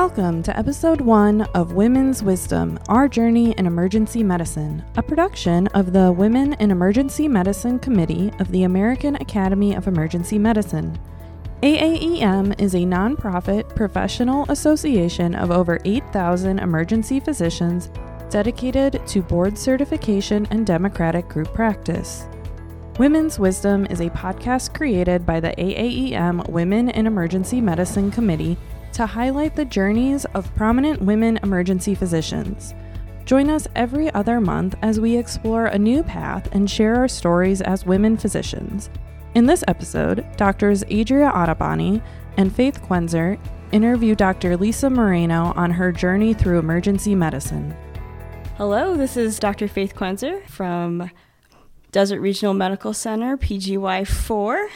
Welcome to episode one of Women's Wisdom Our Journey in Emergency Medicine, a production of the Women in Emergency Medicine Committee of the American Academy of Emergency Medicine. AAEM is a nonprofit professional association of over 8,000 emergency physicians dedicated to board certification and democratic group practice. Women's Wisdom is a podcast created by the AAEM Women in Emergency Medicine Committee to highlight the journeys of prominent women emergency physicians. Join us every other month as we explore a new path and share our stories as women physicians. In this episode, doctors Adria Ottoboni and Faith Quenzer interview Dr. Lisa Moreno on her journey through emergency medicine. Hello, this is Dr. Faith Quenzer from Desert Regional Medical Center, PGY4,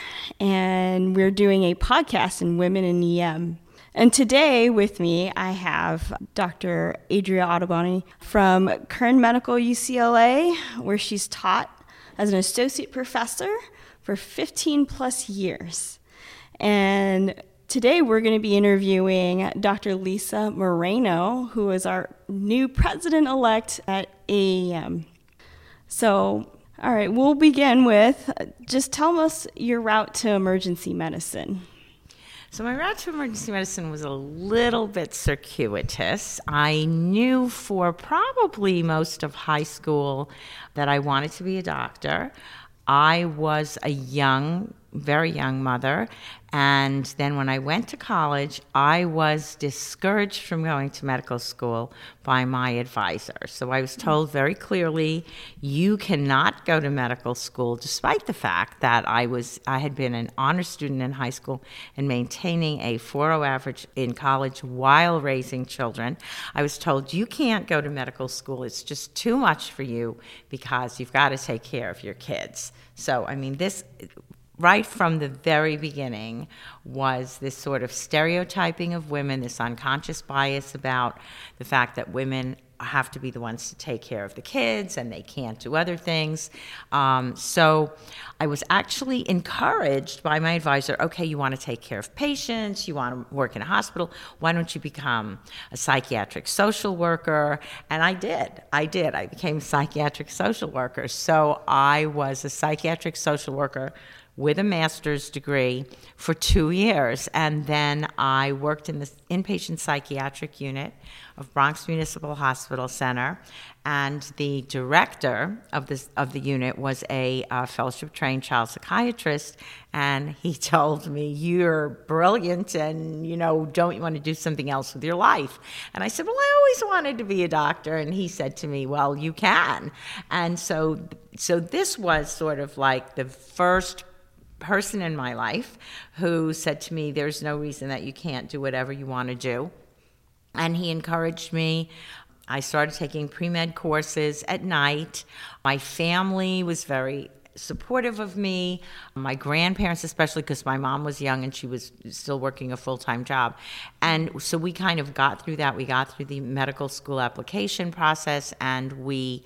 and we're doing a podcast in Women in EM. And today with me, I have Dr. Adria Ottoboni from Kern Medical UCLA, where she's taught as an associate professor for 15 plus years. And today we're going to be interviewing Dr. Lisa Moreno, who is our new president elect at AAEM. So, all right, we'll begin with uh, just tell us your route to emergency medicine. So my route to emergency medicine was a little bit circuitous. I knew for probably most of high school that I wanted to be a doctor. I was a young very young mother. And then when I went to college, I was discouraged from going to medical school by my advisor. So I was told very clearly, you cannot go to medical school, despite the fact that I was I had been an honor student in high school and maintaining a 4.0 average in college while raising children. I was told you can't go to medical school; it's just too much for you because you've got to take care of your kids. So I mean, this right from the very beginning was this sort of stereotyping of women, this unconscious bias about the fact that women have to be the ones to take care of the kids and they can't do other things. Um, so I was actually encouraged by my advisor okay, you want to take care of patients, you want to work in a hospital, why don't you become a psychiatric social worker? And I did. I did. I became a psychiatric social worker. So I was a psychiatric social worker with a master's degree for two years. And then I worked in the inpatient psychiatric unit of Bronx Municipal Hospital Center. And the director of, this, of the unit was a uh, fellowship trained child psychiatrist. And he told me, You're brilliant, and you know, don't you want to do something else with your life? And I said, Well, I always wanted to be a doctor. And he said to me, Well, you can. And so, so this was sort of like the first person in my life who said to me, There's no reason that you can't do whatever you want to do. And he encouraged me. I started taking pre med courses at night. My family was very supportive of me. My grandparents, especially because my mom was young and she was still working a full time job. And so we kind of got through that. We got through the medical school application process and we,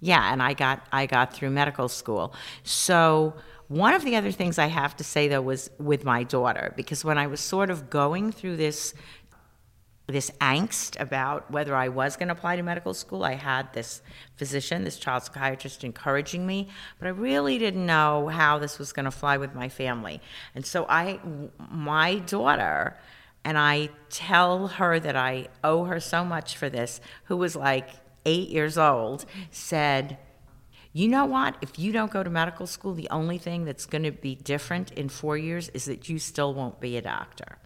yeah, and I got, I got through medical school. So one of the other things I have to say though was with my daughter, because when I was sort of going through this this angst about whether I was going to apply to medical school. I had this physician, this child psychiatrist encouraging me, but I really didn't know how this was going to fly with my family. And so I my daughter and I tell her that I owe her so much for this, who was like 8 years old, said, you know what? If you don't go to medical school, the only thing that's going to be different in four years is that you still won't be a doctor.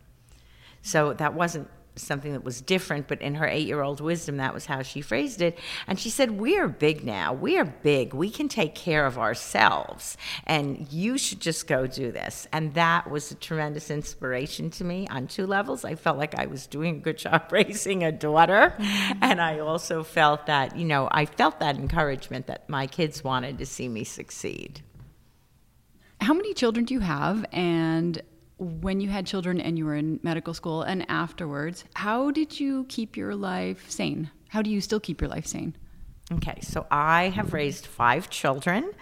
So that wasn't something that was different, but in her eight year old wisdom, that was how she phrased it. And she said, We are big now. We are big. We can take care of ourselves. And you should just go do this. And that was a tremendous inspiration to me on two levels. I felt like I was doing a good job raising a daughter. And I also felt that, you know, I felt that encouragement that my kids wanted to see me succeed. How many children do you have? And when you had children and you were in medical school and afterwards, how did you keep your life sane? How do you still keep your life sane? Okay, so I have raised five children,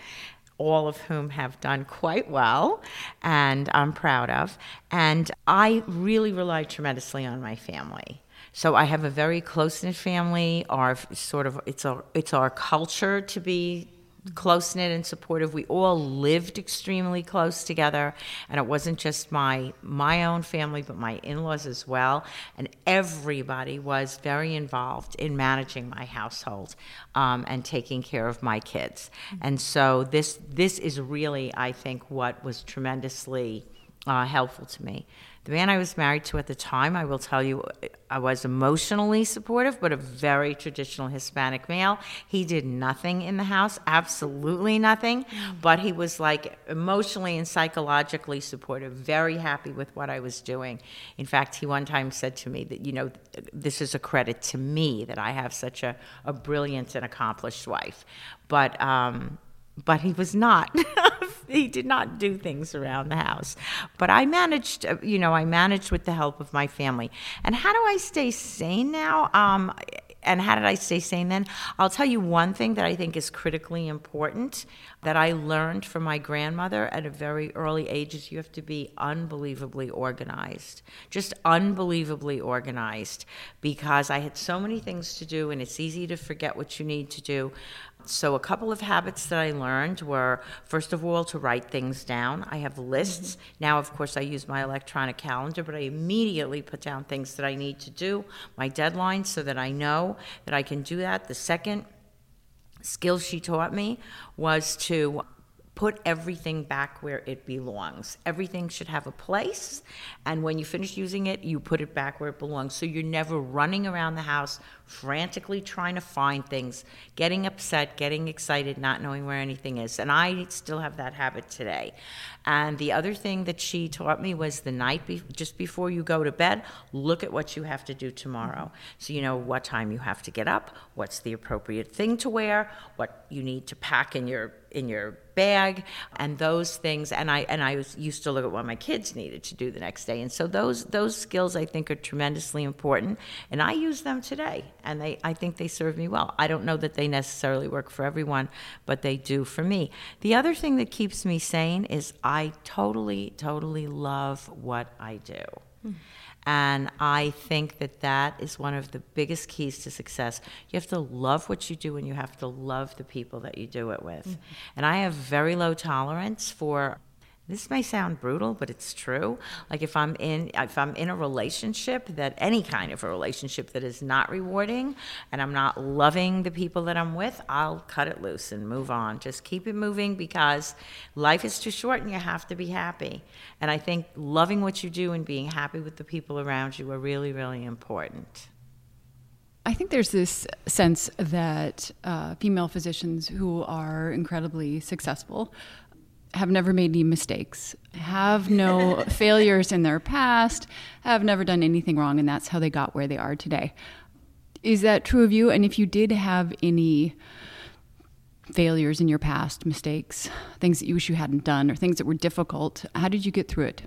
all of whom have done quite well and I'm proud of. And I really rely tremendously on my family. So I have a very close knit family. Our sort of it's our it's our culture to be close knit and supportive. We all lived extremely close together, and it wasn't just my my own family, but my in laws as well. And everybody was very involved in managing my household um, and taking care of my kids. And so this this is really, I think, what was tremendously uh, helpful to me. The man I was married to at the time, I will tell you, I was emotionally supportive, but a very traditional Hispanic male. He did nothing in the house, absolutely nothing, but he was like emotionally and psychologically supportive, very happy with what I was doing. In fact, he one time said to me that, you know, this is a credit to me that I have such a, a brilliant and accomplished wife. But, um, but he was not. he did not do things around the house. But I managed, uh, you know, I managed with the help of my family. And how do I stay sane now? Um, and how did I stay sane then? I'll tell you one thing that I think is critically important that I learned from my grandmother at a very early age is you have to be unbelievably organized. Just unbelievably organized because I had so many things to do and it's easy to forget what you need to do. So, a couple of habits that I learned were first of all, to write things down. I have lists. Mm-hmm. Now, of course, I use my electronic calendar, but I immediately put down things that I need to do, my deadlines, so that I know that I can do that. The second skill she taught me was to put everything back where it belongs. Everything should have a place, and when you finish using it, you put it back where it belongs. So you're never running around the house frantically trying to find things, getting upset, getting excited, not knowing where anything is. And I still have that habit today. And the other thing that she taught me was the night be- just before you go to bed, look at what you have to do tomorrow. So you know what time you have to get up, what's the appropriate thing to wear, what you need to pack in your in your bag and those things and I and I was used to look at what my kids needed to do the next day and so those those skills I think are tremendously important and I use them today and they I think they serve me well. I don't know that they necessarily work for everyone, but they do for me. The other thing that keeps me sane is I totally totally love what I do. Mm. And I think that that is one of the biggest keys to success. You have to love what you do and you have to love the people that you do it with. Mm-hmm. And I have very low tolerance for this may sound brutal but it's true. Like if i'm in if i'm in a relationship that any kind of a relationship that is not rewarding and i'm not loving the people that i'm with i'll cut it loose and move on. Just keep it moving because life is too short and you have to be happy. And i think loving what you do and being happy with the people around you are really really important. I think there's this sense that uh, female physicians who are incredibly successful have never made any mistakes, have no failures in their past, have never done anything wrong, and that's how they got where they are today. Is that true of you? And if you did have any failures in your past, mistakes, things that you wish you hadn't done, or things that were difficult, how did you get through it?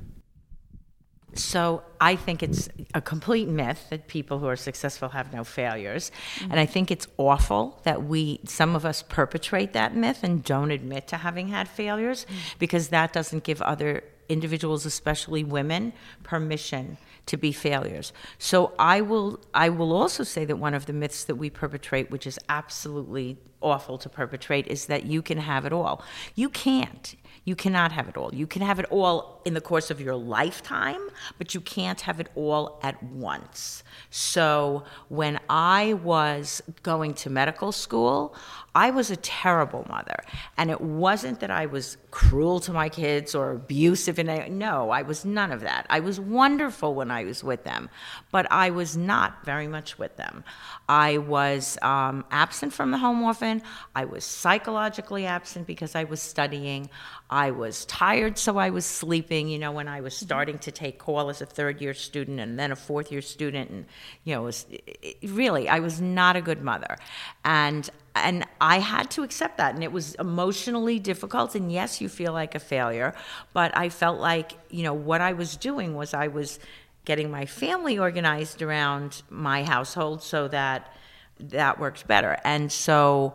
So I think it's a complete myth that people who are successful have no failures. Mm-hmm. And I think it's awful that we, some of us, perpetrate that myth and don't admit to having had failures mm-hmm. because that doesn't give other individuals, especially women, permission to be failures. So I will I will also say that one of the myths that we perpetrate, which is absolutely awful to perpetrate, is that you can have it all. You can't. You cannot have it all. You can have it all in the course of your lifetime, but you can't have it all at once. So when I was going to medical school, I was a terrible mother. And it wasn't that I was cruel to my kids or abusive. In a, no, I was none of that. I was wonderful when I was with them, but I was not very much with them. I was um, absent from the home often. I was psychologically absent because I was studying. I was tired, so I was sleeping, you know, when I was starting to take call as a third year student and then a fourth year student. And, you know, it was, it, really, I was not a good mother. And and I had to accept that. And it was emotionally difficult. And yes, you feel like a failure. But I felt like, you know, what I was doing was I was getting my family organized around my household so that that works better. And so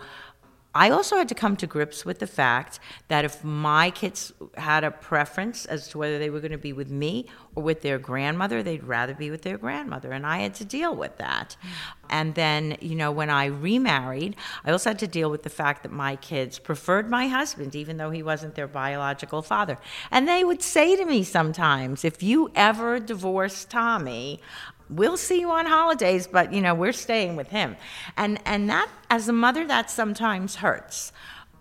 I also had to come to grips with the fact that if my kids had a preference as to whether they were going to be with me or with their grandmother, they'd rather be with their grandmother. And I had to deal with that. And then, you know, when I remarried, I also had to deal with the fact that my kids preferred my husband, even though he wasn't their biological father. And they would say to me sometimes, if you ever divorce Tommy, we'll see you on holidays but you know we're staying with him and and that as a mother that sometimes hurts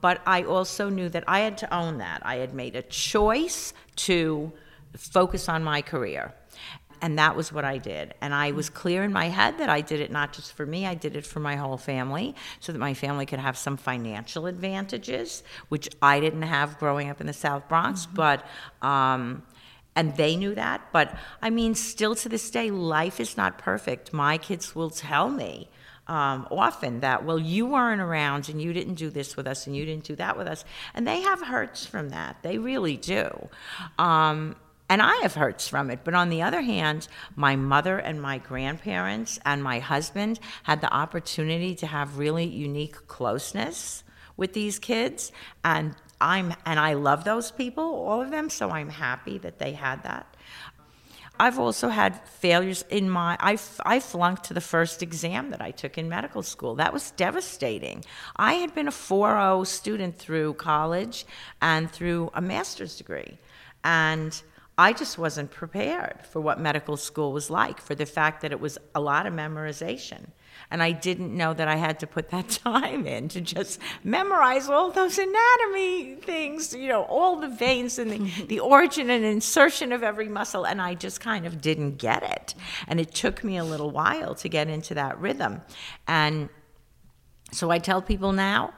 but i also knew that i had to own that i had made a choice to focus on my career and that was what I did. And I was clear in my head that I did it not just for me, I did it for my whole family so that my family could have some financial advantages, which I didn't have growing up in the South Bronx. Mm-hmm. But um, and they knew that. But I mean, still to this day, life is not perfect. My kids will tell me um, often that, well, you weren't around and you didn't do this with us and you didn't do that with us. And they have hurts from that. They really do. Um, and I have hurts from it. But on the other hand, my mother and my grandparents and my husband had the opportunity to have really unique closeness with these kids. And I'm and I love those people, all of them, so I'm happy that they had that. I've also had failures in my I, I flunked to the first exam that I took in medical school. That was devastating. I had been a 4.0 student through college and through a master's degree. And I just wasn't prepared for what medical school was like, for the fact that it was a lot of memorization. And I didn't know that I had to put that time in to just memorize all those anatomy things, you know, all the veins and the, mm-hmm. the origin and insertion of every muscle. And I just kind of didn't get it. And it took me a little while to get into that rhythm. And so I tell people now,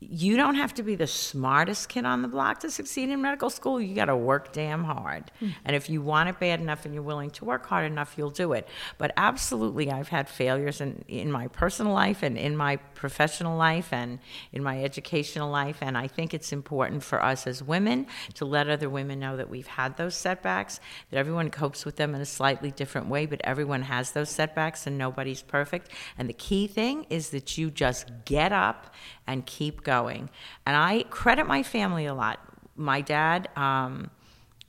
you don't have to be the smartest kid on the block to succeed in medical school. You got to work damn hard. Mm. And if you want it bad enough and you're willing to work hard enough, you'll do it. But absolutely, I've had failures in, in my personal life and in my professional life and in my educational life. And I think it's important for us as women to let other women know that we've had those setbacks, that everyone copes with them in a slightly different way, but everyone has those setbacks and nobody's perfect. And the key thing is that you just get up and keep going. And I credit my family a lot. My dad um,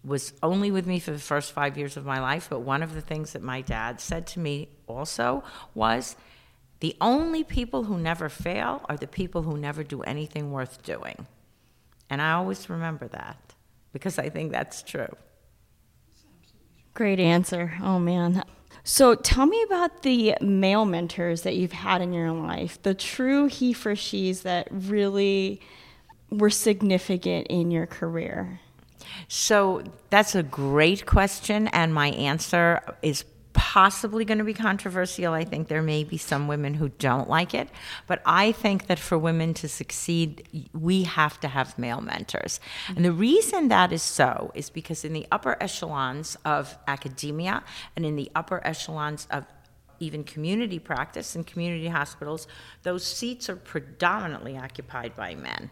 was only with me for the first five years of my life, but one of the things that my dad said to me also was the only people who never fail are the people who never do anything worth doing. And I always remember that because I think that's true. Great answer. Oh, man. So tell me about the male mentors that you've had in your life, the true he for she's that really were significant in your career. So that's a great question, and my answer is possibly going to be controversial. I think there may be some women who don't like it, but I think that for women to succeed, we have to have male mentors. And the reason that is so is because in the upper echelons of academia and in the upper echelons of even community practice and community hospitals, those seats are predominantly occupied by men.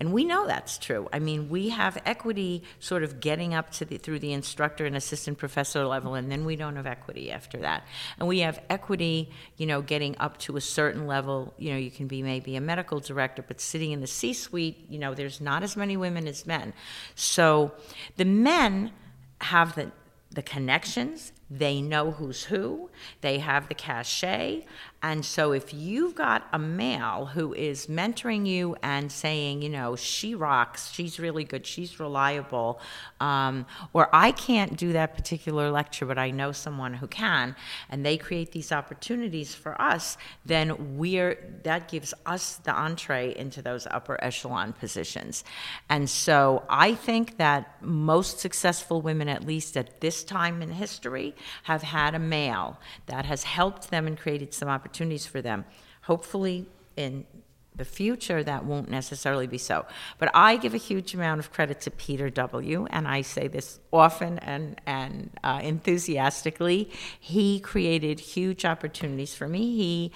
And we know that's true. I mean, we have equity sort of getting up to the, through the instructor and assistant professor level, and then we don't have equity after that. And we have equity, you know, getting up to a certain level. You know, you can be maybe a medical director, but sitting in the C suite, you know, there's not as many women as men. So the men have the the connections, they know who's who, they have the cachet, and so if you've got a male who is mentoring you and saying, you know, she rocks, she's really good, she's reliable, um, or I can't do that particular lecture, but I know someone who can, and they create these opportunities for us, then we're that gives us the entree into those upper echelon positions. And so I think that most successful women, at least at this time in history, have had a male that has helped them and created some opportunities for them. Hopefully, in the future, that won't necessarily be so. But I give a huge amount of credit to Peter W., and I say this often and, and uh, enthusiastically. He created huge opportunities for me. He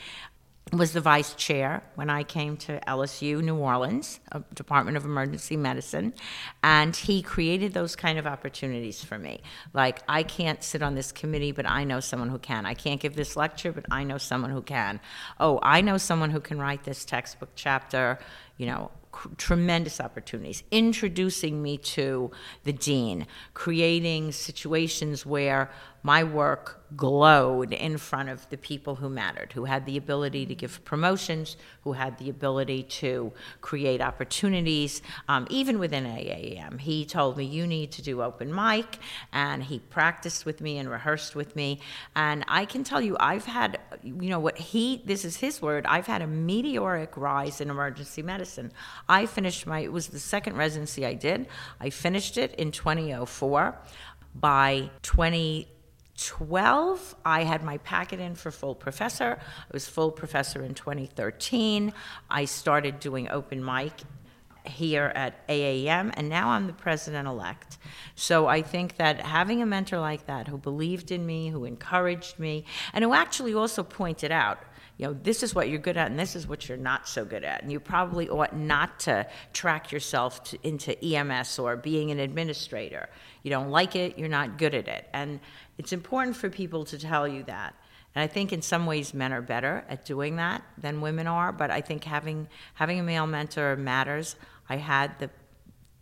was the vice chair when I came to LSU New Orleans, uh, Department of Emergency Medicine, and he created those kind of opportunities for me. Like I can't sit on this committee, but I know someone who can. I can't give this lecture, but I know someone who can. Oh, I know someone who can write this textbook chapter. You know, tremendous opportunities, introducing me to the dean, creating situations where my work glowed in front of the people who mattered, who had the ability to give promotions, who had the ability to create opportunities, um, even within AAEM. He told me, You need to do open mic, and he practiced with me and rehearsed with me. And I can tell you, I've had, you know, what he, this is his word, I've had a meteoric rise in emergency medicine. I finished my, it was the second residency I did. I finished it in 2004. By 20, 12, I had my packet in for full professor. I was full professor in 2013. I started doing open mic here at AAEM, and now I'm the president elect. So I think that having a mentor like that who believed in me, who encouraged me, and who actually also pointed out, you know, this is what you're good at and this is what you're not so good at. And you probably ought not to track yourself to, into EMS or being an administrator. You don't like it, you're not good at it. And it's important for people to tell you that. And I think in some ways men are better at doing that than women are, but I think having having a male mentor matters. I had the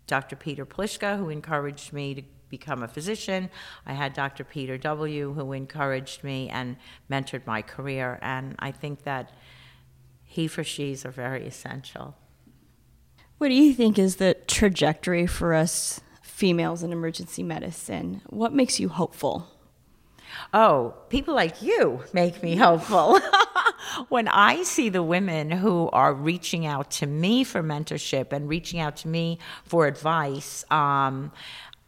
Dr. Peter Pliszka who encouraged me to become a physician. I had Dr. Peter W who encouraged me and mentored my career and I think that he for she's are very essential. What do you think is the trajectory for us females in emergency medicine? What makes you hopeful? Oh, people like you make me hopeful. when I see the women who are reaching out to me for mentorship and reaching out to me for advice, um,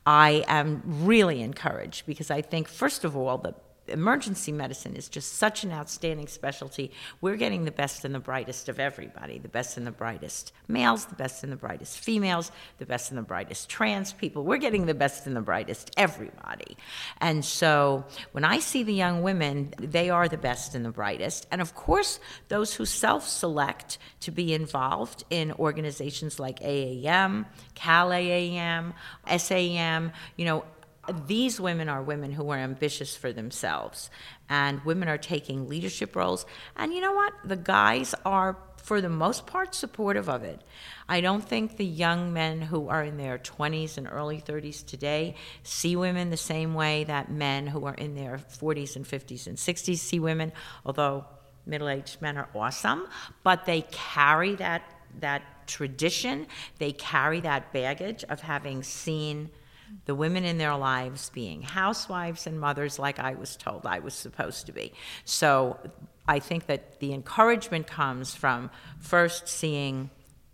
I am really encouraged because I think, first of all, the emergency medicine is just such an outstanding specialty. We're getting the best and the brightest of everybody the best and the brightest males, the best and the brightest females, the best and the brightest trans people. We're getting the best and the brightest everybody. And so when I see the young women, they are the best and the brightest. And of course, those who self select to be involved in organizations like AAEM, Cal AAEM, SAM, you know, these women are women who are ambitious for themselves and women are taking leadership roles. And you know what? The guys are for the most part supportive of it. I don't think the young men who are in their 20s and early 30s today see women the same way that men who are in their 40s and 50s and 60s see women although middle-aged men are awesome. But they carry that that tradition. They carry that baggage of having seen the women in their lives being housewives and mothers like I was told I was supposed to be. So I think that the encouragement comes from first seeing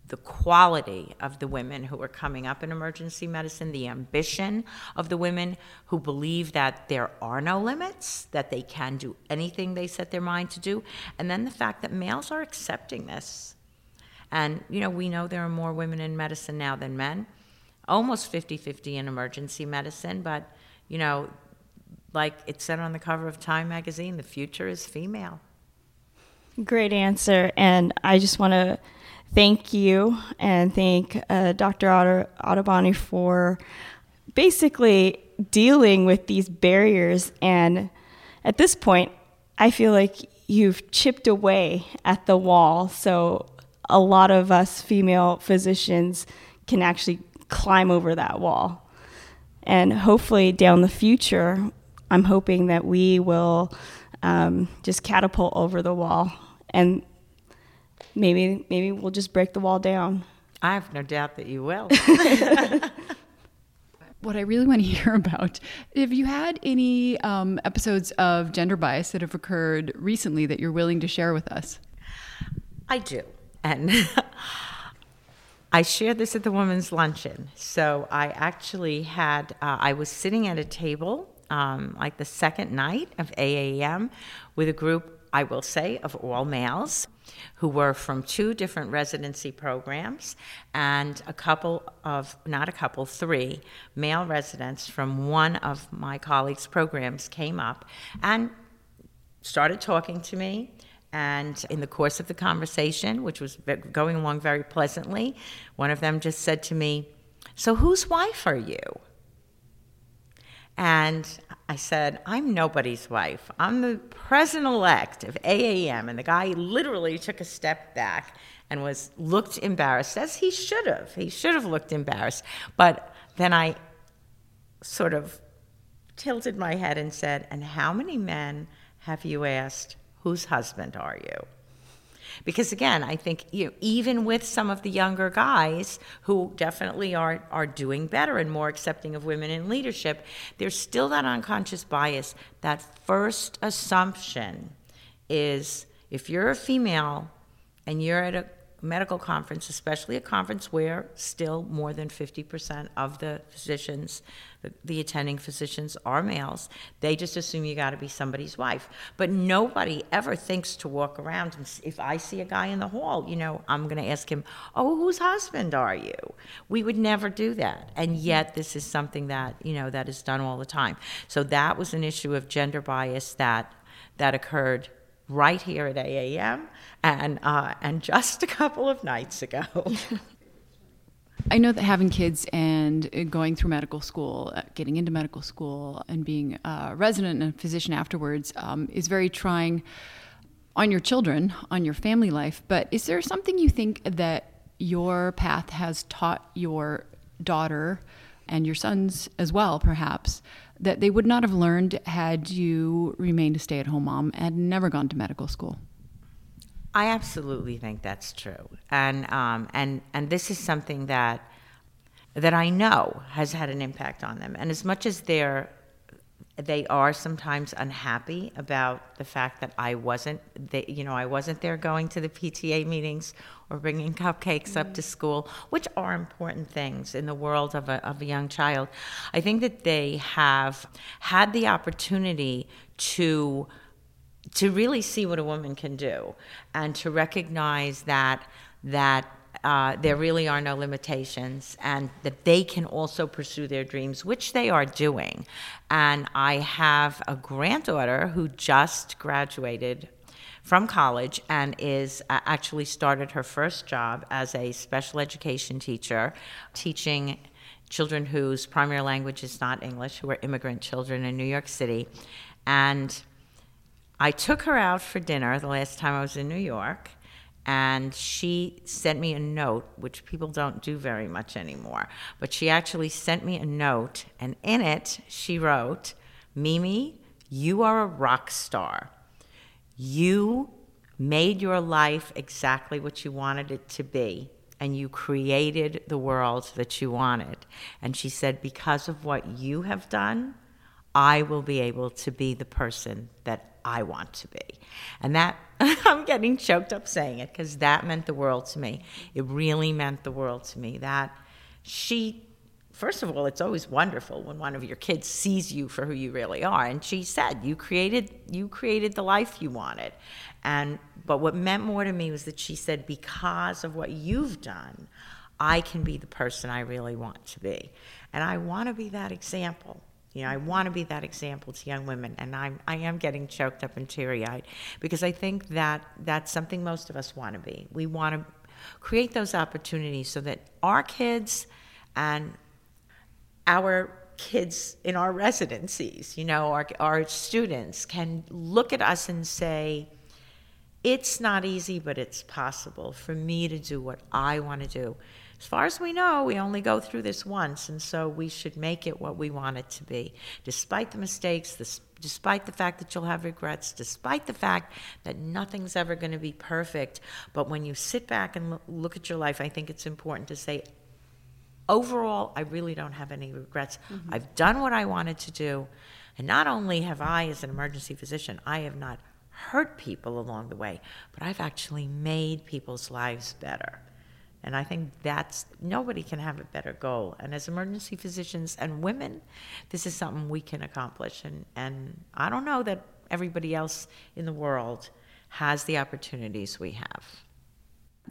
the quality of the women who are coming up in emergency medicine, the ambition of the women who believe that there are no limits, that they can do anything they set their mind to do, and then the fact that males are accepting this. And, you know, we know there are more women in medicine now than men almost 50 50 in emergency medicine, but, you know, like it said on the cover of Time magazine, the future is female. Great answer. And I just want to thank you and thank uh, Dr. Ottoboni for basically dealing with these barriers. And at this point, I feel like you've chipped away at the wall. So a lot of us female physicians can actually climb over that wall. And hopefully, down the future, I'm hoping that we will um, just catapult over the wall, and maybe maybe we'll just break the wall down. I have no doubt that you will. what I really want to hear about. Have you had any um, episodes of gender bias that have occurred recently that you're willing to share with us? I do. And I shared this at the women's luncheon. So I actually had, uh, I was sitting at a table um, like the second night of AAEM with a group, I will say, of all males who were from two different residency programs and a couple of, not a couple, three male residents from one of my colleagues' programs came up and started talking to me And in the course of the conversation, which was going along very pleasantly, one of them just said to me, So whose wife are you? And I said, I'm nobody's wife. I'm the president elect of AAEM. And the guy literally took a step back and was looked embarrassed, as he should have. He should have looked embarrassed. But then I sort of tilted my head and said, And how many men have you asked, whose husband are you? Because again, I think you know, even with some of the younger guys who definitely are, are doing better and more accepting of women in leadership, there's still that unconscious bias. That first assumption is if you're a female and you're at a medical conference, especially a conference where still more than 50% of the physicians, the, the attending physicians are males, they just assume you got to be somebody's wife. But nobody ever thinks to walk around and if I see a guy in the hall, you know, I'm going to ask him, "Oh, whose husband are you?" We would never do that. And yet this is something that, you know, that is done all the time. So that was an issue of gender bias that that occurred right here at AAEM and, uh, and just a couple of nights ago. I know that having kids and going through medical school, uh, getting into medical school, and being a resident and a physician afterwards um, is very trying on your children, on your family life. But is there something you think that your path has taught your daughter and your sons as well, perhaps, that they would not have learned had you remained a stay at home mom and never gone to medical school? I absolutely think that's true, and um, and and this is something that that I know has had an impact on them. And as much as they're they are sometimes unhappy about the fact that I wasn't, they, you know, I wasn't there going to the PTA meetings or bringing cupcakes up to school, which are important things in the world of a, of a young child. I think that they have had the opportunity to to really see what a woman can do and to recognize that that uh, there really are no limitations and that they can also pursue their dreams, which they are doing. And I have a granddaughter who just graduated from college and is uh, actually started her first job as a special education teacher, teaching children whose primary language is not English, who are immigrant children in New York City. And I took her out for dinner the last time I was in New York and she sent me a note, which people don't do very much anymore. But she actually sent me a note, and in it, she wrote, Mimi, you are a rock star. You made your life exactly what you wanted it to be, and you created the world that you wanted. And she said, Because of what you have done, I will be able to be the person that I want to be. And that, I'm getting choked up saying it because that meant the world to me. It really meant the world to me. That she, first of all, it's always wonderful when one of your kids sees you for who you really are. And she said, you created, you created the life you wanted. And, but what meant more to me was that she said, because of what you've done, I can be the person I really want to be. And I want to be that example. You know, I want to be that example to young women, and I'm I am getting choked up and teary eyed because I think that that's something most of us want to be. We want to create those opportunities so that our kids and our kids in our residencies, you know, our, our students can look at us and say, it's not easy, but it's possible for me to do what I want to do as far as we know, we only go through this once, and so we should make it what we want it to be. Despite the mistakes, despite the fact that you'll have regrets, despite the fact that nothing's ever going to be perfect, but when you sit back and look at your life, I think it's important to say, overall, I really don't have any regrets. Mm-hmm. I've done what I wanted to do. And not only have I, as an emergency physician, I have not hurt people along the way, but I've actually made people's lives better. And I think that's nobody can have a better goal. And as emergency physicians and women, this is something we can accomplish. And, and I don't know that everybody else in the world has the opportunities we have.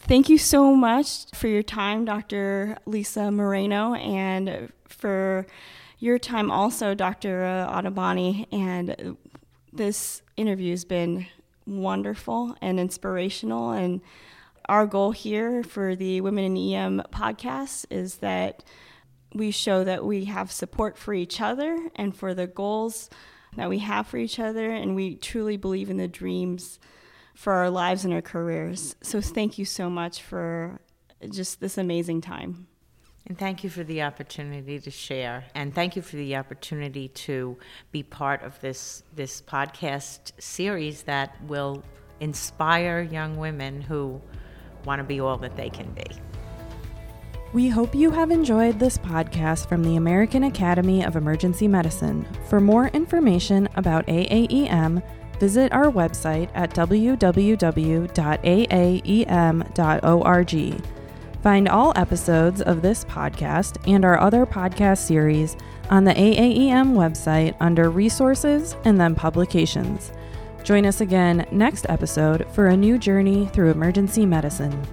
Thank you so much for your time, Dr. Lisa Moreno, and for your time also, Dr. Ottoboni. And this interview has been wonderful and inspirational. And our goal here for the Women in EM podcast is that we show that we have support for each other and for the goals that we have for each other, and we truly believe in the dreams for our lives and our careers. So, thank you so much for just this amazing time. And thank you for the opportunity to share. And thank you for the opportunity to be part of this, this podcast series that will inspire young women who want to be all that they can be. We hope you have enjoyed this podcast from the American Academy of Emergency Medicine. For more information about AAEM, visit our website at www.aaem.org. Find all episodes of this podcast and our other podcast series on the AAEM website under Resources and then Publications. Join us again next episode for a new journey through emergency medicine.